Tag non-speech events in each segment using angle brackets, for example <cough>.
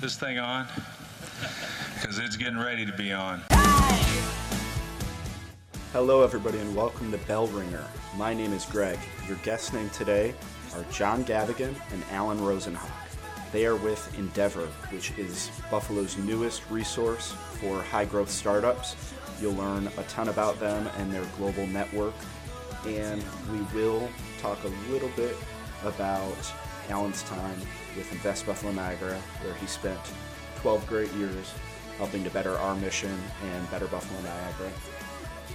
this thing on? Because it's getting ready to be on. Hello, everybody, and welcome to Bell Ringer. My name is Greg. Your guest name today are John Gavigan and Alan Rosenhawk. They are with Endeavor, which is Buffalo's newest resource for high growth startups. You'll learn a ton about them and their global network, and we will talk a little bit about Alan's time with Invest Buffalo Niagara, where he spent 12 great years helping to better our mission and better Buffalo Niagara.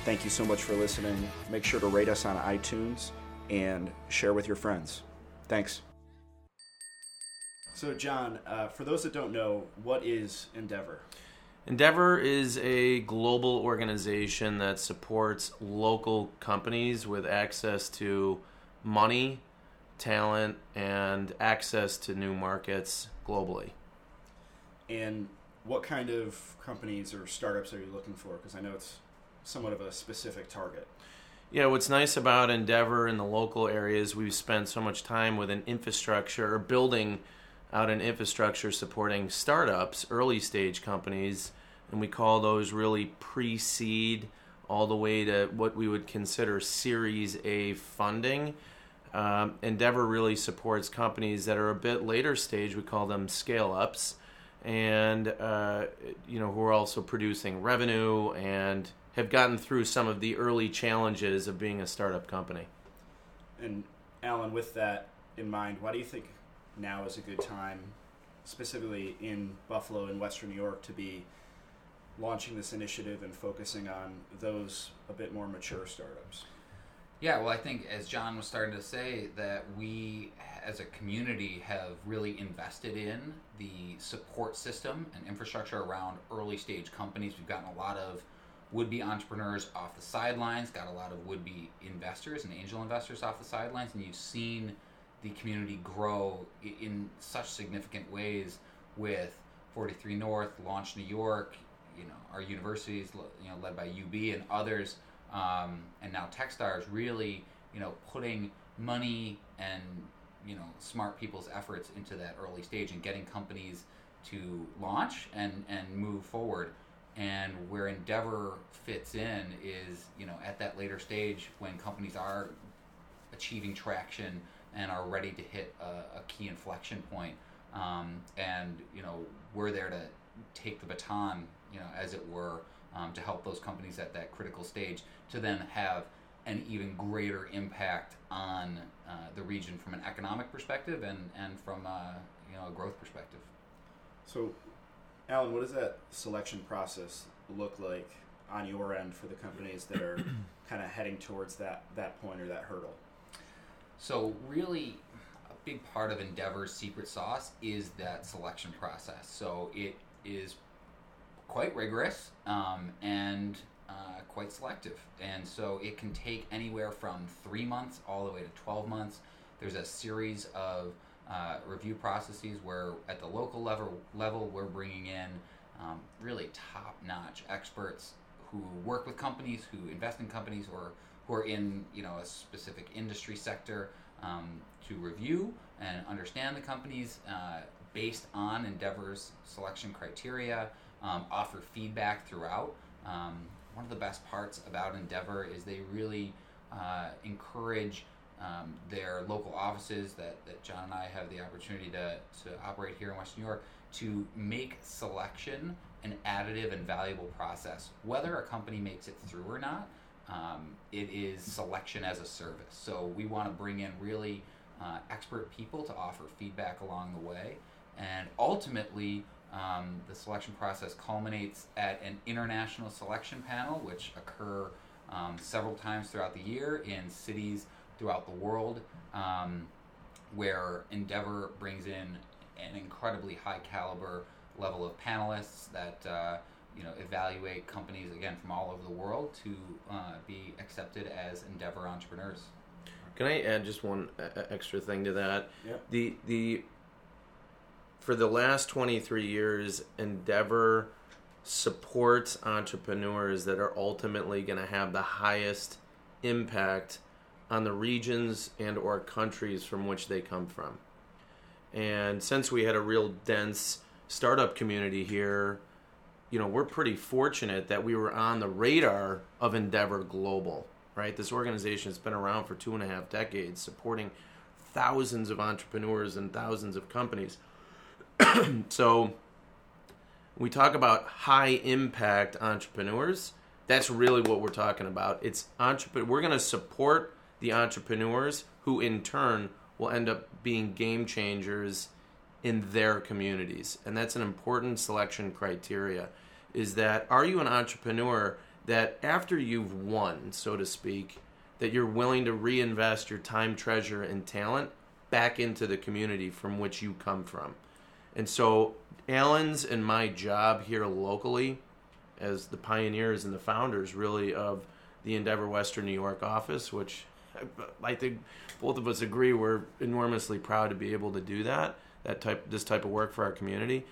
Thank you so much for listening. Make sure to rate us on iTunes and share with your friends. Thanks. So, John, uh, for those that don't know, what is Endeavor? Endeavor is a global organization that supports local companies with access to money, talent, and access to new markets globally. And what kind of companies or startups are you looking for? Because I know it's somewhat of a specific target. Yeah, what's nice about Endeavor in the local areas, we've spent so much time with an infrastructure or building out an infrastructure supporting startups, early stage companies, and we call those really pre seed all the way to what we would consider Series A funding. Um, Endeavor really supports companies that are a bit later stage. We call them scale ups, and uh, you know who are also producing revenue and have gotten through some of the early challenges of being a startup company. And Alan, with that in mind, why do you think now is a good time, specifically in Buffalo and Western New York, to be launching this initiative and focusing on those a bit more mature startups? Yeah, well, I think as John was starting to say, that we as a community have really invested in the support system and infrastructure around early stage companies. We've gotten a lot of would be entrepreneurs off the sidelines, got a lot of would be investors and angel investors off the sidelines, and you've seen the community grow in such significant ways with 43 North, Launch New York, you know, our universities, you know, led by UB and others, um, and now Techstars really, you know, putting money and you know smart people's efforts into that early stage and getting companies to launch and and move forward. And where endeavor fits in is you know at that later stage when companies are achieving traction and are ready to hit a, a key inflection point um, and you know we're there to take the baton you know as it were um, to help those companies at that critical stage to then have an even greater impact on uh, the region from an economic perspective and, and from a, you know a growth perspective. So Alan, what does that selection process look like on your end for the companies that are <coughs> kind of heading towards that, that point or that hurdle? So, really, a big part of Endeavor's secret sauce is that selection process. So, it is quite rigorous um, and uh, quite selective. And so, it can take anywhere from three months all the way to 12 months. There's a series of uh, review processes where at the local level level we're bringing in um, really top notch experts who work with companies, who invest in companies, or who are in you know a specific industry sector um, to review and understand the companies uh, based on Endeavor's selection criteria, um, offer feedback throughout. Um, one of the best parts about Endeavor is they really uh, encourage um, their local offices that, that John and I have the opportunity to, to operate here in Western New York to make selection an additive and valuable process. Whether a company makes it through or not, um, it is selection as a service. So we want to bring in really uh, expert people to offer feedback along the way. And ultimately, um, the selection process culminates at an international selection panel, which occur um, several times throughout the year in cities throughout the world, um, where Endeavor brings in an incredibly high caliber level of panelists that uh, you know evaluate companies again from all over the world to uh, be accepted as Endeavor entrepreneurs. Can I add just one extra thing to that? Yep. The the for the last 23 years Endeavor supports entrepreneurs that are ultimately going to have the highest impact on the regions and or countries from which they come from. And since we had a real dense startup community here, you know, we're pretty fortunate that we were on the radar of Endeavor Global, right? This organization has been around for two and a half decades, supporting thousands of entrepreneurs and thousands of companies. <clears throat> so we talk about high impact entrepreneurs. That's really what we're talking about. It's entrepreneur. We're going to support the entrepreneurs who, in turn, will end up being game changers in their communities, and that's an important selection criteria. Is that are you an entrepreneur that after you've won, so to speak, that you're willing to reinvest your time, treasure, and talent back into the community from which you come from? And so, Alan's and my job here locally, as the pioneers and the founders, really of the Endeavor Western New York office, which I think both of us agree we're enormously proud to be able to do that. That type, this type of work for our community.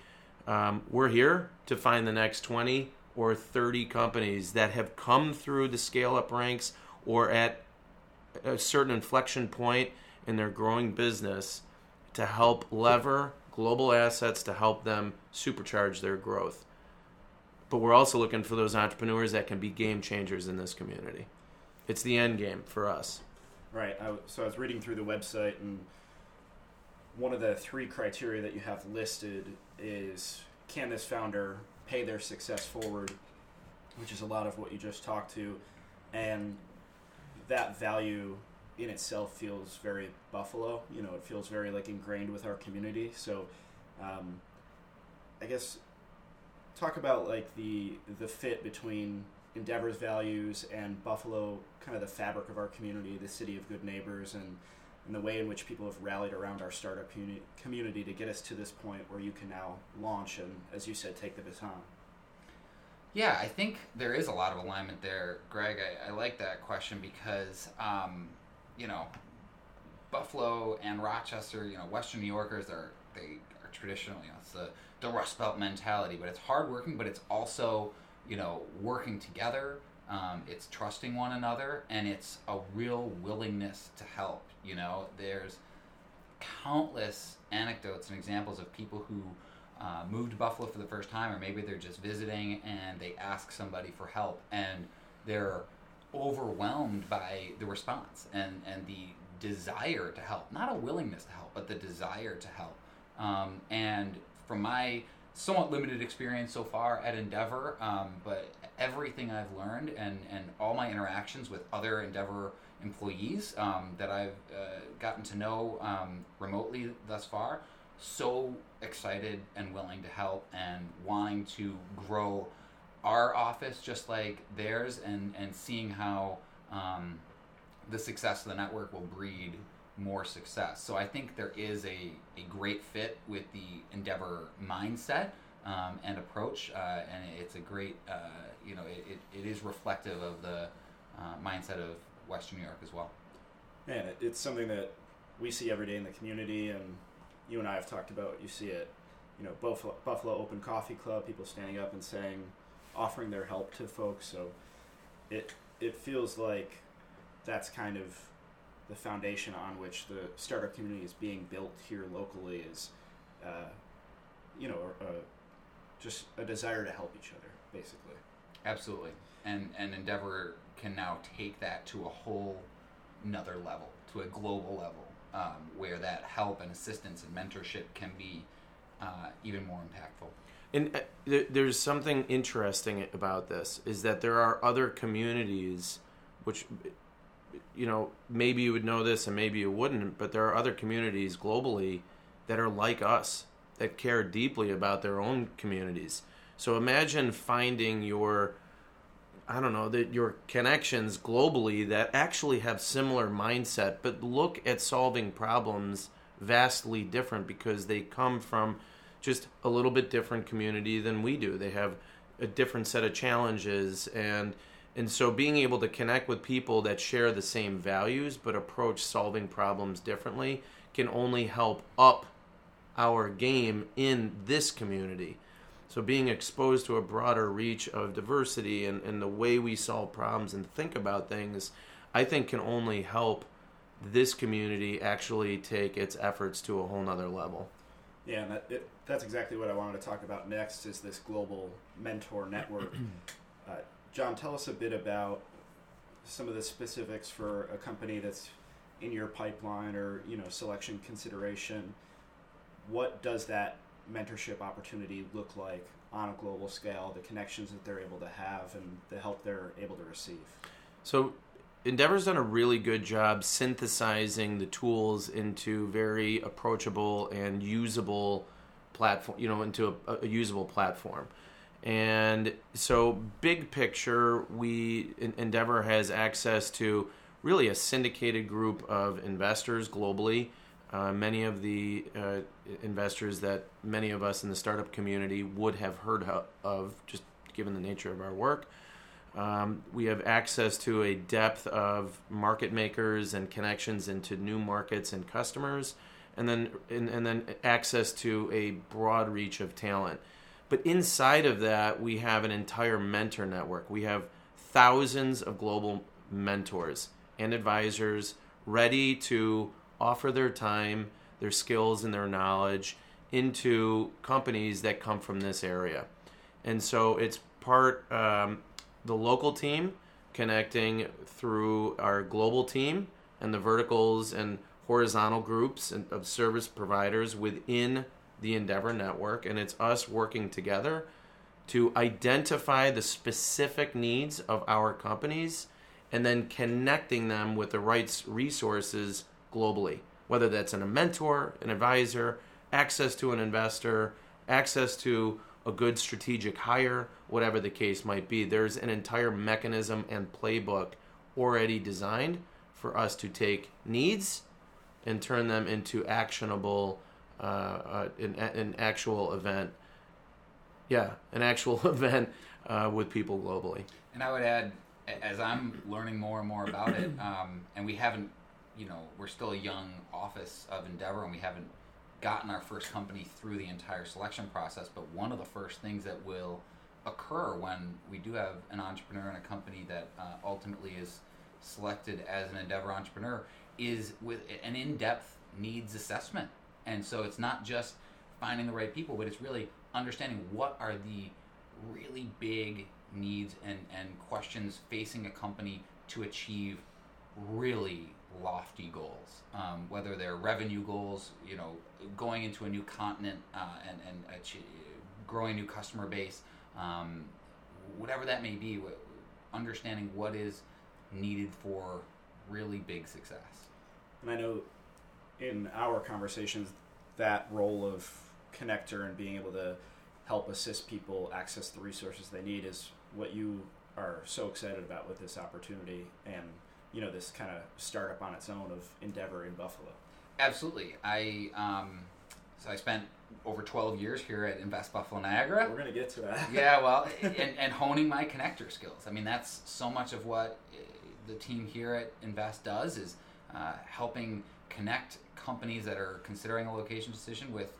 Um, we're here to find the next 20 or 30 companies that have come through the scale up ranks or at a certain inflection point in their growing business to help lever global assets to help them supercharge their growth. But we're also looking for those entrepreneurs that can be game changers in this community. It's the end game for us. Right. I, so I was reading through the website, and one of the three criteria that you have listed is can this founder pay their success forward, which is a lot of what you just talked to, and that value in itself feels very Buffalo. You know, it feels very like ingrained with our community. So, um, I guess talk about like the the fit between Endeavor's values and Buffalo, kind of the fabric of our community, the city of good neighbors, and and the way in which people have rallied around our startup uni- community to get us to this point where you can now launch and, as you said, take the baton. Yeah, I think there is a lot of alignment there, Greg. I, I like that question because, um, you know, Buffalo and Rochester, you know, Western New Yorkers are they are traditional. You know, it's the the Rust Belt mentality, but it's hardworking, but it's also you know working together. Um, it's trusting one another, and it's a real willingness to help. You know, there's countless anecdotes and examples of people who uh, moved to Buffalo for the first time, or maybe they're just visiting and they ask somebody for help, and they're overwhelmed by the response and, and the desire to help. Not a willingness to help, but the desire to help. Um, and from my somewhat limited experience so far at Endeavor, um, but everything I've learned and, and all my interactions with other Endeavor employees um, that I've uh, gotten to know um, remotely thus far, so excited and willing to help and wanting to grow our office just like theirs and, and seeing how um, the success of the network will breed more success. So I think there is a, a great fit with the Endeavor mindset um, and approach, uh, and it's a great, uh, you know, it, it, it is reflective of the uh, mindset of Western New York as well. Man, it, it's something that we see every day in the community, and you and I have talked about. You see it, you know, Buffalo, Buffalo Open Coffee Club, people standing up and saying, offering their help to folks. So it it feels like that's kind of the foundation on which the startup community is being built here locally is, uh, you know, uh, just a desire to help each other, basically. Absolutely, and and Endeavor can now take that to a whole another level, to a global level, um, where that help and assistance and mentorship can be uh, even more impactful. And uh, there's something interesting about this is that there are other communities, which, you know, maybe you would know this and maybe you wouldn't, but there are other communities globally that are like us that care deeply about their own communities. So imagine finding your I don't know that your connections globally that actually have similar mindset, but look at solving problems vastly different because they come from just a little bit different community than we do. They have a different set of challenges and and so being able to connect with people that share the same values but approach solving problems differently can only help up our game in this community. So being exposed to a broader reach of diversity and, and the way we solve problems and think about things, I think can only help this community actually take its efforts to a whole nother level. Yeah, and that, it, that's exactly what I wanted to talk about next is this global mentor network. <clears throat> uh, John, tell us a bit about some of the specifics for a company that's in your pipeline or you know selection consideration. What does that mentorship opportunity look like on a global scale? The connections that they're able to have and the help they're able to receive. So Endeavor's done a really good job synthesizing the tools into very approachable and usable platform, you know, into a, a usable platform. And so, big picture, we Endeavor has access to really a syndicated group of investors globally. Uh, many of the uh, investors that many of us in the startup community would have heard of, just given the nature of our work. Um, we have access to a depth of market makers and connections into new markets and customers, and then and, and then access to a broad reach of talent. But inside of that, we have an entire mentor network. We have thousands of global mentors and advisors ready to offer their time, their skills, and their knowledge into companies that come from this area. And so it's part um, the local team connecting through our global team and the verticals and horizontal groups of service providers within the Endeavor network. And it's us working together to identify the specific needs of our companies and then connecting them with the right resources globally, whether that's in a mentor, an advisor, access to an investor, access to a good strategic hire, whatever the case might be. There's an entire mechanism and playbook already designed for us to take needs and turn them into actionable, uh, uh, an, an, actual event. Yeah, an actual <laughs> event uh, with people globally. And I would add, as I'm learning more and more about it, um, and we haven't, you know, we're still a young office of Endeavor, and we haven't gotten our first company through the entire selection process. But one of the first things that will occur when we do have an entrepreneur in a company that uh, ultimately is selected as an Endeavor entrepreneur is with an in-depth needs assessment. And so it's not just finding the right people, but it's really understanding what are the really big needs and, and questions facing a company to achieve really lofty goals, um, whether they're revenue goals, you know, going into a new continent uh, and, and achieve, growing a new customer base, um, whatever that may be, understanding what is needed for really big success. And I know in our conversations, that role of connector and being able to help assist people access the resources they need is what you are so excited about with this opportunity and you know this kind of startup on its own of endeavor in buffalo. Absolutely. I um, so i spent over 12 years here at invest buffalo niagara. We're to get to that. <laughs> Yeah well <laughs> and, and honing my connector skills. I mean that's so much of what eh, the team here at invest does is uh, helping connect companies that are considering a location decision with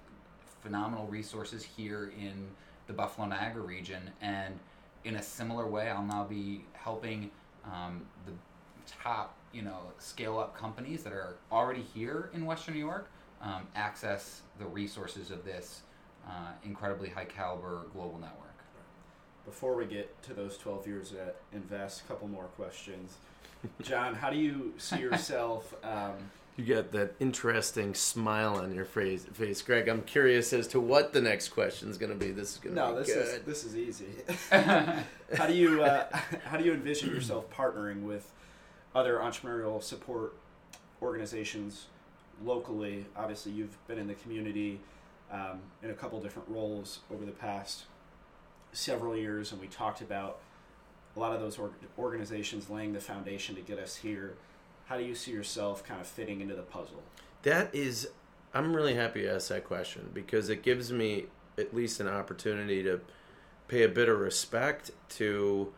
phenomenal resources here in the buffalo niagara region. And in a similar way, I'll now be helping um, the top, you know, scale up companies that are already here in Western New York um, access the resources of this uh, incredibly high caliber global network. Before we get to those 12 years at Invest, a couple more questions. John, how do you see yourself? <laughs> Um, you got that interesting smile on your face, face, Greg. I'm curious as to what the next question is going to be. This is going to no, be this good. is this is easy. <laughs> how do you uh, <laughs> how do you envision yourself partnering with other entrepreneurial support organizations locally? Obviously, you've been in the community um, in a couple different roles over the past several years, and we talked about a lot of those organizations laying the foundation to get us here how do you see yourself kind of fitting into the puzzle? That is, I'm really happy you asked that question because it gives me at least an opportunity to pay a bit of respect to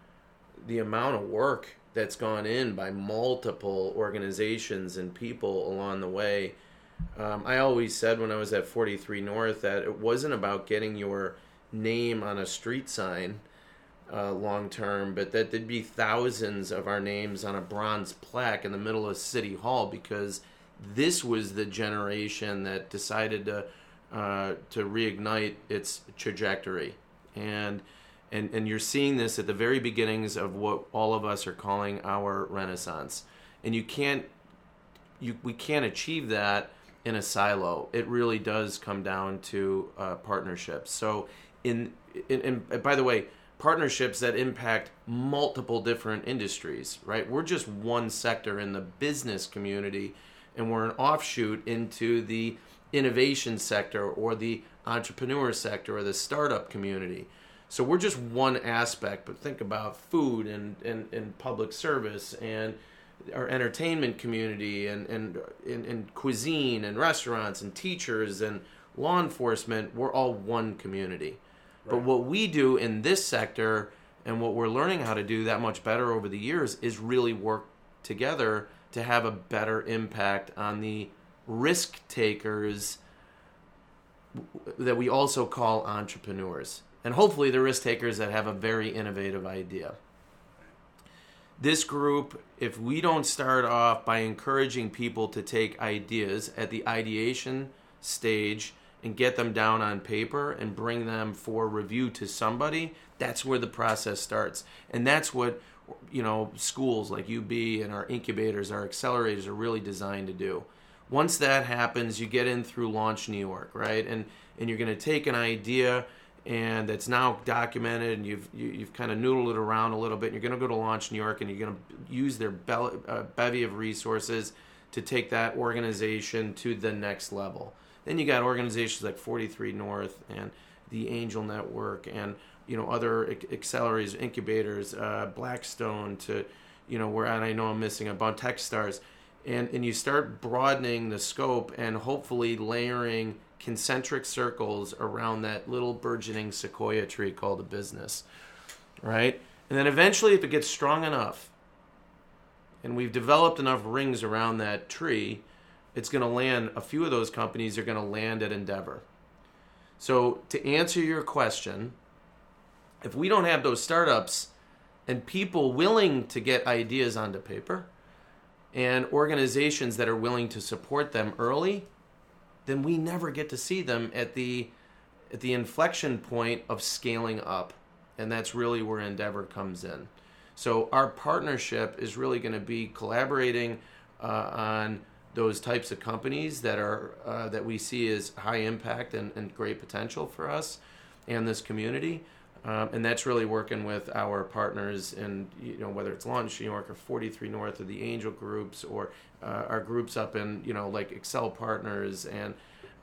the amount of work that's gone in by multiple organizations and people along the way. Um, I always said when I was at 43 North that it wasn't about getting your name on a street sign uh, long term, but that there'd be thousands of our names on a bronze plaque in the middle of City Hall because this was the generation that decided to uh, to reignite its trajectory. And, and, and you're seeing this at the very beginnings of what all of us are calling our renaissance. And you can't, you, we can't achieve that in a silo. It really does come down to uh, partnerships. So, in, in, in, by the way, partnerships that impact multiple different industries, right? We're just one sector in the business community, and we're an offshoot into the innovation sector or the entrepreneur sector or the startup community. So we're just one aspect, but think about food and, and, and public service and our entertainment community and, and, and, and cuisine and restaurants and teachers and law enforcement. We're all one community. But what we do in this sector and what we're learning how to do that much better over the years is really work together to have a better impact on the risk takers that we also call entrepreneurs. And hopefully, the risk takers that have a very innovative idea. This group, if we don't start off by encouraging people to take ideas at the ideation stage and get them down on paper and bring them for review to somebody, that's where the process starts. And that's what you know schools like UB and our incubators, our accelerators are really designed to do. Once that happens, you get in through Launch New York, right? And and you're going to take an idea and it's now documented and you've you, have you have kind of noodled it around a little bit. And you're going to go to Launch New York and you're going to use their be- uh, bevy of resources to take that organization to the next level. Then you got organizations like 43 North and the Angel Network and you know other accelerators, incubators, uh, Blackstone to you know where and I know I'm missing a bunch TechStars, and and you start broadening the scope and hopefully layering concentric circles around that little burgeoning sequoia tree called a business, right? And then eventually, if it gets strong enough, and we've developed enough rings around that tree, it's going to land, a few of those companies are going to land at Endeavor. So, to answer your question, if we don't have those startups and people willing to get ideas onto paper and organizations that are willing to support them early, then we never get to see them at the at the inflection point of scaling up. And that's really where Endeavor comes in. So our partnership is really going to be collaborating uh, on those types of companies that are uh, that we see as high impact and, and, great potential for us and this community. Um, and that's really working with our partners and you know whether it's Launch New York or 43 North or the Angel groups or uh, our groups up in you know like Excell Partners and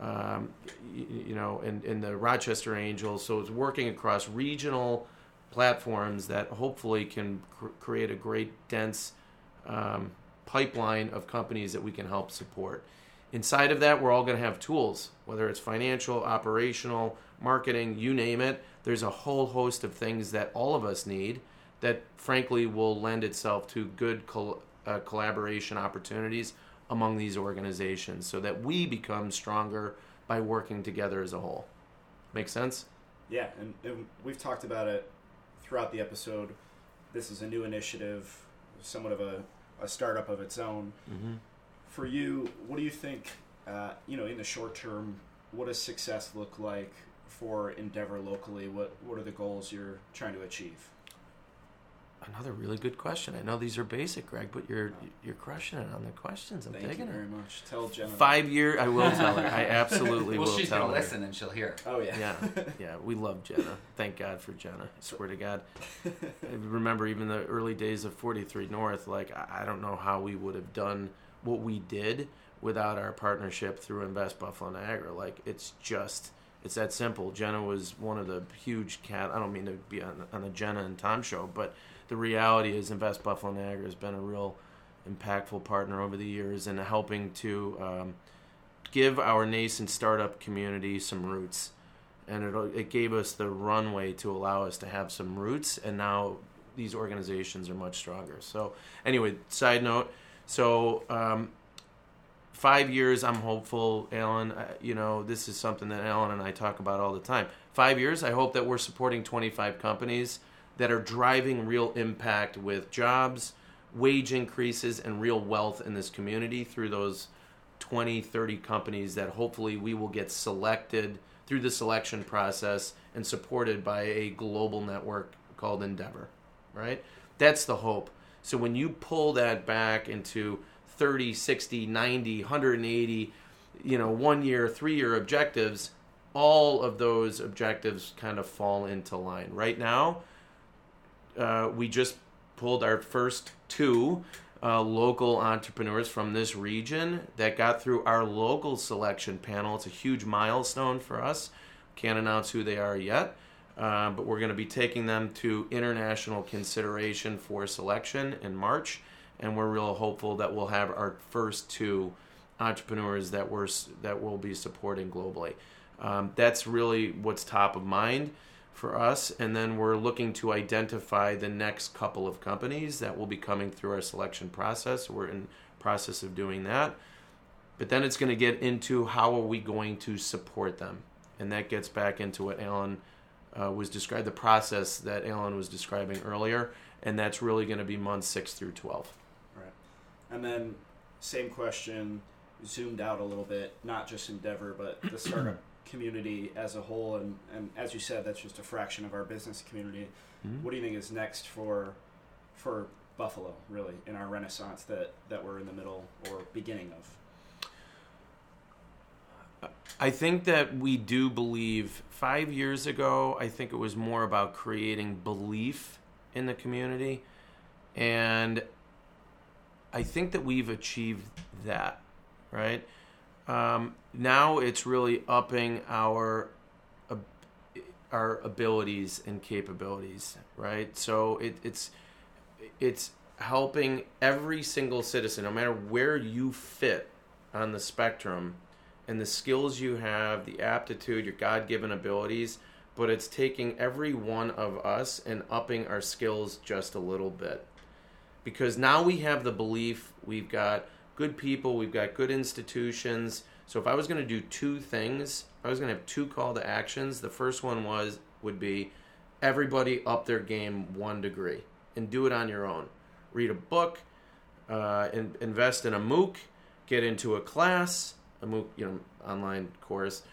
um, you, you, know in, the Rochester Angels. So it's working across regional platforms that hopefully can cr- create a great dense um, pipeline of companies that we can help support. Inside of that, we're all going to have tools, whether it's financial, operational, marketing, you name it. There's a whole host of things that all of us need that, frankly, will lend itself to good col- uh, collaboration opportunities among these organizations so that we become stronger by working together as a whole. Make sense? Yeah, and, and we've talked about it throughout the episode. This is a new initiative, somewhat of a a startup of its own. Mm-hmm. For you, what do you think? Uh, you know, in the short term, what does success look like for Endeavor locally? What What are the goals you're trying to achieve? Another really good question. I know these are basic, Greg, but you're you're crushing it on the questions. I'm Thank digging you very it. much. Tell Jenna. Five year. I will tell her. I <laughs> absolutely well, will she's tell gonna her. listen and she'll hear. Oh yeah. Yeah, <laughs> yeah. We love Jenna. Thank God for Jenna. I <laughs> swear to God. I remember even the early days of 43 North. Like I don't know how we would have done what we did without our partnership through Invest Buffalo Niagara. Like it's just it's that simple. Jenna was one of the huge cat. I don't mean to be on, on the Jenna and Tom show, but the reality is Invest Buffalo Niagara has been a real impactful partner over the years in helping to um, give our nascent startup community some roots. And it, it gave us the runway to allow us to have some roots, and now these organizations are much stronger. So, anyway, side note. So, um, five years, I'm hopeful, Alan. Uh, you know, this is something that Alan and I talk about all the time. Five years, I hope that we're supporting 25 companies that are driving real impact with jobs, wage increases, and real wealth in this community through those 20, 30 companies that hopefully we will get selected through the selection process and supported by a global network called Endeavor, right? That's the hope. So when you pull that back into 30, 60, 90, 180, you know, one year, three year objectives, all of those objectives kind of fall into line. Right now, uh, we just pulled our first two uh, local entrepreneurs from this region that got through our local selection panel. It's a huge milestone for us. Can't announce who they are yet, uh, but we're going to be taking them to international consideration for selection in March, and we're real hopeful that we'll have our first two entrepreneurs that we're that we'll be supporting globally. Um, that's really what's top of mind for us, and then we're looking to identify the next couple of companies that will be coming through our selection process. We're in process of doing that, but then it's going to get into how are we going to support them, and that gets back into what Alan. Uh, was described the process that Alan was describing earlier, and that's really going to be months six through 12 and then same question, zoomed out a little bit, not just Endeavor, but the <clears throat> startup community as a whole, and, and as you said, that's just a fraction of our business community. Mm-hmm. What do you think is next for for Buffalo, really, in our renaissance that, that we're in the middle or beginning of? I think that we do believe five years ago, I think it was more about creating belief in the community. And I think that we've achieved that, right? Um, now it's really upping our our abilities and capabilities, right? So it, it's it's helping every single citizen, no matter where you fit on the spectrum, and the skills you have, the aptitude, your God given abilities, but it's taking every one of us and upping our skills just a little bit. Because now we have the belief we've got good people, we've got good institutions, so if I was going to do two things, I was going to have two call to actions. The first one was would be everybody up their game one degree and do it on your own. Read a book, uh, in, invest in a MOOC, get into a class, a MOOC, you know, online course.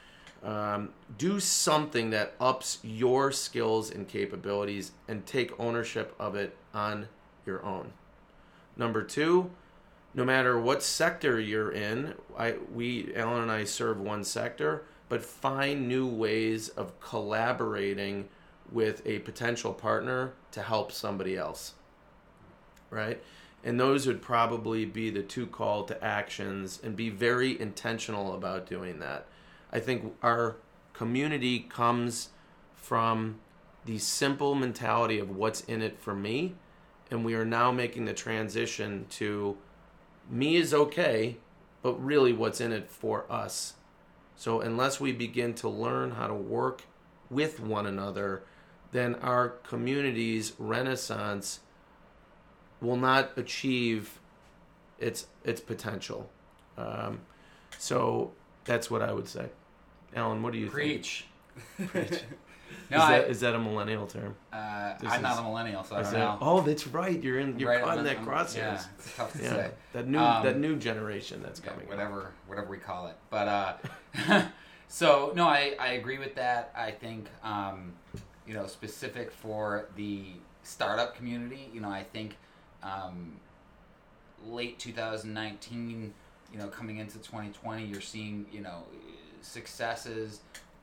Um, do something that ups your skills and capabilities and take ownership of it on your own. Number two, no matter what sector you're in, I we Alan and I serve one sector, but find new ways of collaborating with a potential partner to help somebody else. Right? And those would probably be the two call to actions and be very intentional about doing that. I think our community comes from the simple mentality of what's in it for me, and we are now making the transition to me is okay, but really what's in it for us. So, unless we begin to learn how to work with one another, then our community's renaissance will not achieve its its potential. Um, so that's what I would say. Alan, what do you Preach. think? Preach. <laughs> No, is, that, I, is that a millennial term? Uh, I'm is, not a millennial, so I don't know. Oh, that's right. You're in. You're right, in that crosshairs. Yeah, it's tough to yeah. say. That new um, that new generation that's coming. Yeah, whatever up. whatever we call it, but uh, <laughs> so no, I I agree with that. I think um, you know specific for the startup community. You know, I think um, late 2019. You know, coming into 2020, you're seeing you know successes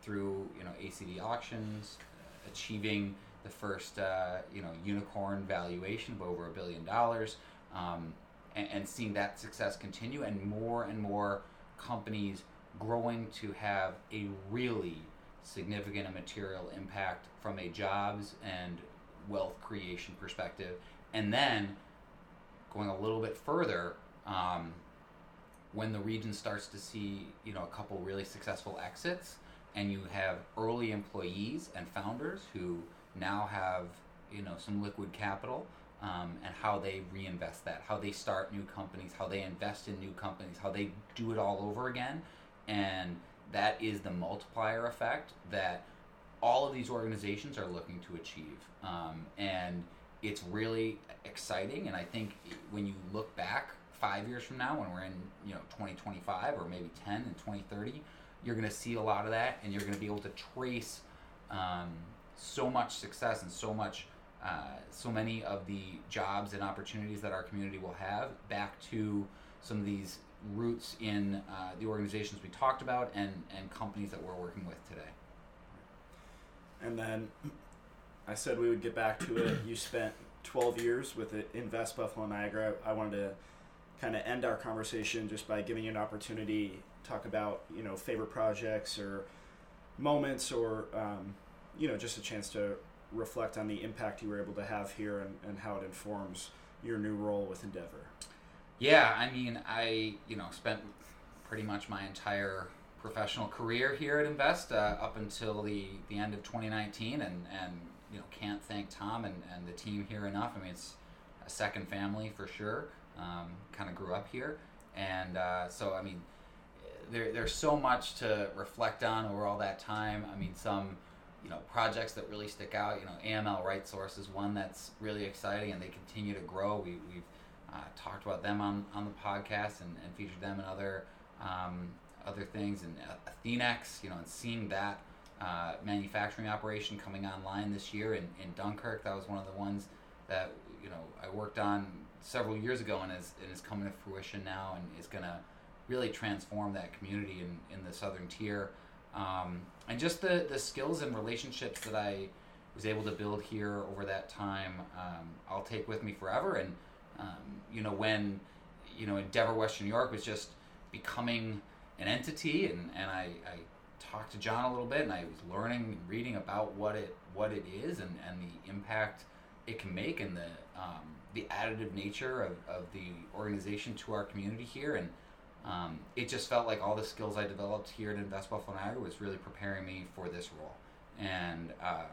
through you know ACV auctions, uh, achieving the first uh, you know unicorn valuation of over a billion dollars, um, and, and, seeing that success continue, and more and more companies growing to have a really significant and material impact from a jobs and wealth creation perspective, and then going a little bit further. Um, when the region starts to see, you know, a couple really successful exits, and you have early employees and founders who now have you know some liquid capital um, and how they reinvest that how they start new companies how they invest in new companies how they do it all over again. And that is the multiplier effect that all of these organizations are looking to achieve. Um, and it's really exciting. And i think when you look back five years from now, when we're in you know 2025 or maybe 10 and 2030, you're going to see a lot of that, and you're going to be able to trace um, so much success and so much. Uh, so many of the jobs and opportunities that our community will have back to some of these roots in uh, the organizations we talked about and, and companies that we're working with today. And then I said we would get back to it. You spent 12 years with it, Invest Buffalo Niagara. I wanted to kind of end our conversation just by giving you an opportunity talk about you know favorite projects or moments or um, you know just a chance to reflect on the impact you were able to have here and, and how it informs your new role with Endeavor. Yeah, I mean, I you know spent pretty much my entire professional career here at Invest uh, up until the, the end of 2019, and and you know can't thank Tom and, and the team here enough. I mean, it's a second family for sure. Um, kind of grew up here, and uh, so I mean, there, there's so much to reflect on over all that time. I mean, some you know projects that really stick out. You know, AML RightSource is one that's really exciting, and they continue to grow. We, we've uh, talked about them on, on the podcast and, and featured them in other um, other things, and Athenex, you know, and seeing that uh, manufacturing operation coming online this year in, in Dunkirk, that was one of the ones that you know I worked on several years ago and is, and is coming to fruition now and is to really transform that community in, in the southern tier. Um, and just the, the skills and relationships that I was able to build here over that time, um, I'll take with me forever. And, um, you know, when, you know, Endeavor Western New York was just becoming an entity and, and I, I talked to John a little bit and I was learning and reading about what it, what it is and, and the impact it can make and the, um, the additive nature of, of the organization to our community here. And um, it just felt like all the skills I developed here at Invest Buffalo Niagara was really preparing me for this role. And um,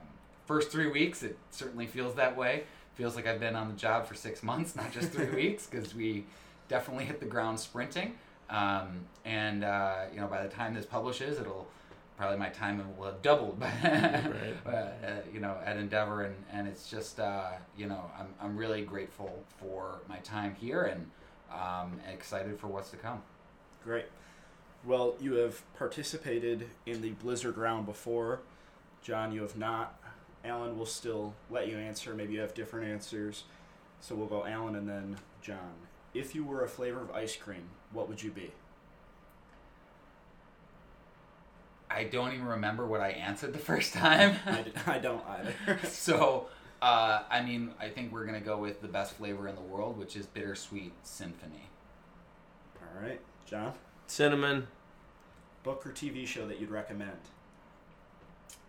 first three weeks, it certainly feels that way. Feels like I've been on the job for six <laughs> months, not just three <laughs> weeks, because we definitely hit the ground sprinting. Um, and uh, you know, by the time this publishes, it'll probably my time will have doubled, <laughs> right. uh, you know, at Endeavor, and, and it's just, uh, you know, I'm, I'm really grateful for my time here and um, excited for what's to come. Great. Well, you have participated in the Blizzard round before. John, you have not. Alan will still let you answer. Maybe you have different answers. So we'll go Alan and then John. If you were a flavor of ice cream, what would you be? I don't even remember what I answered the first time. <laughs> I, I don't either. <laughs> so, uh, I mean, I think we're going to go with the best flavor in the world, which is Bittersweet Symphony. All right. John? Cinnamon. Book or TV show that you'd recommend?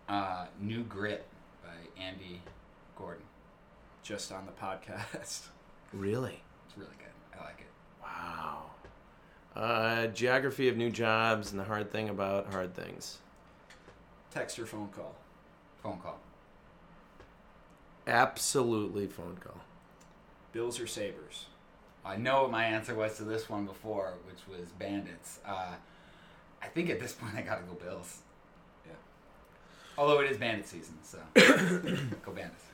Uh, New Grit by Andy Gordon. Just on the podcast. <laughs> Really? It's really good. I like it. Wow. Uh, geography of new jobs and the hard thing about hard things. Text or phone call? Phone call. Absolutely phone call. Bills or Sabres? I know what my answer was to this one before, which was Bandits. Uh, I think at this <laughs> point I gotta go Bills. Yeah. Although it is Bandit season, so <coughs> go Bandits.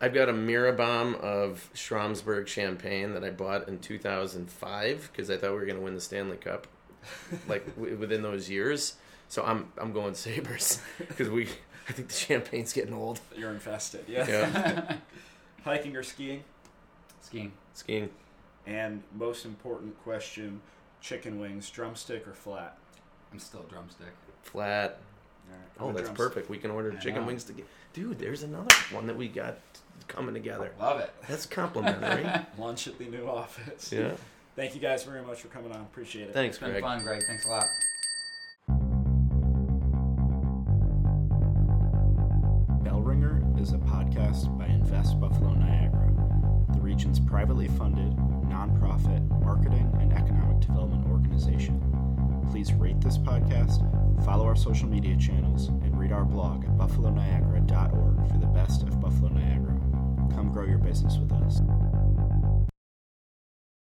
I've got a Mirabom of Schramsberg champagne that I bought in 2005 because I thought we were going to win the Stanley Cup, like <laughs> w- within those years. So I'm I'm going Sabres <laughs> because we I think the champagne's getting old. You're infested. Yeah. Yeah. Hiking or skiing? Skiing. Skiing. And most important question: chicken wings, drumstick or flat? I'm still drumstick. Flat. All right, Oh, that's drumstick. perfect. We can order I chicken know. wings together. Dude, there's another one that we got coming together. Love it. That's complimentary. <laughs> Lunch at the new office. yeah. Thank you guys very much for coming on. Appreciate it. Thanks, It's been Greg. fun, Greg. Thanks a lot. Bellringer is a podcast by Invest Buffalo Niagara, the region's privately funded, nonprofit marketing and economic development organization. Please rate this podcast, follow our social media channels, and read our blog at buffaloniagara.org for the best of Buffalo Niagara. Come grow your business with us.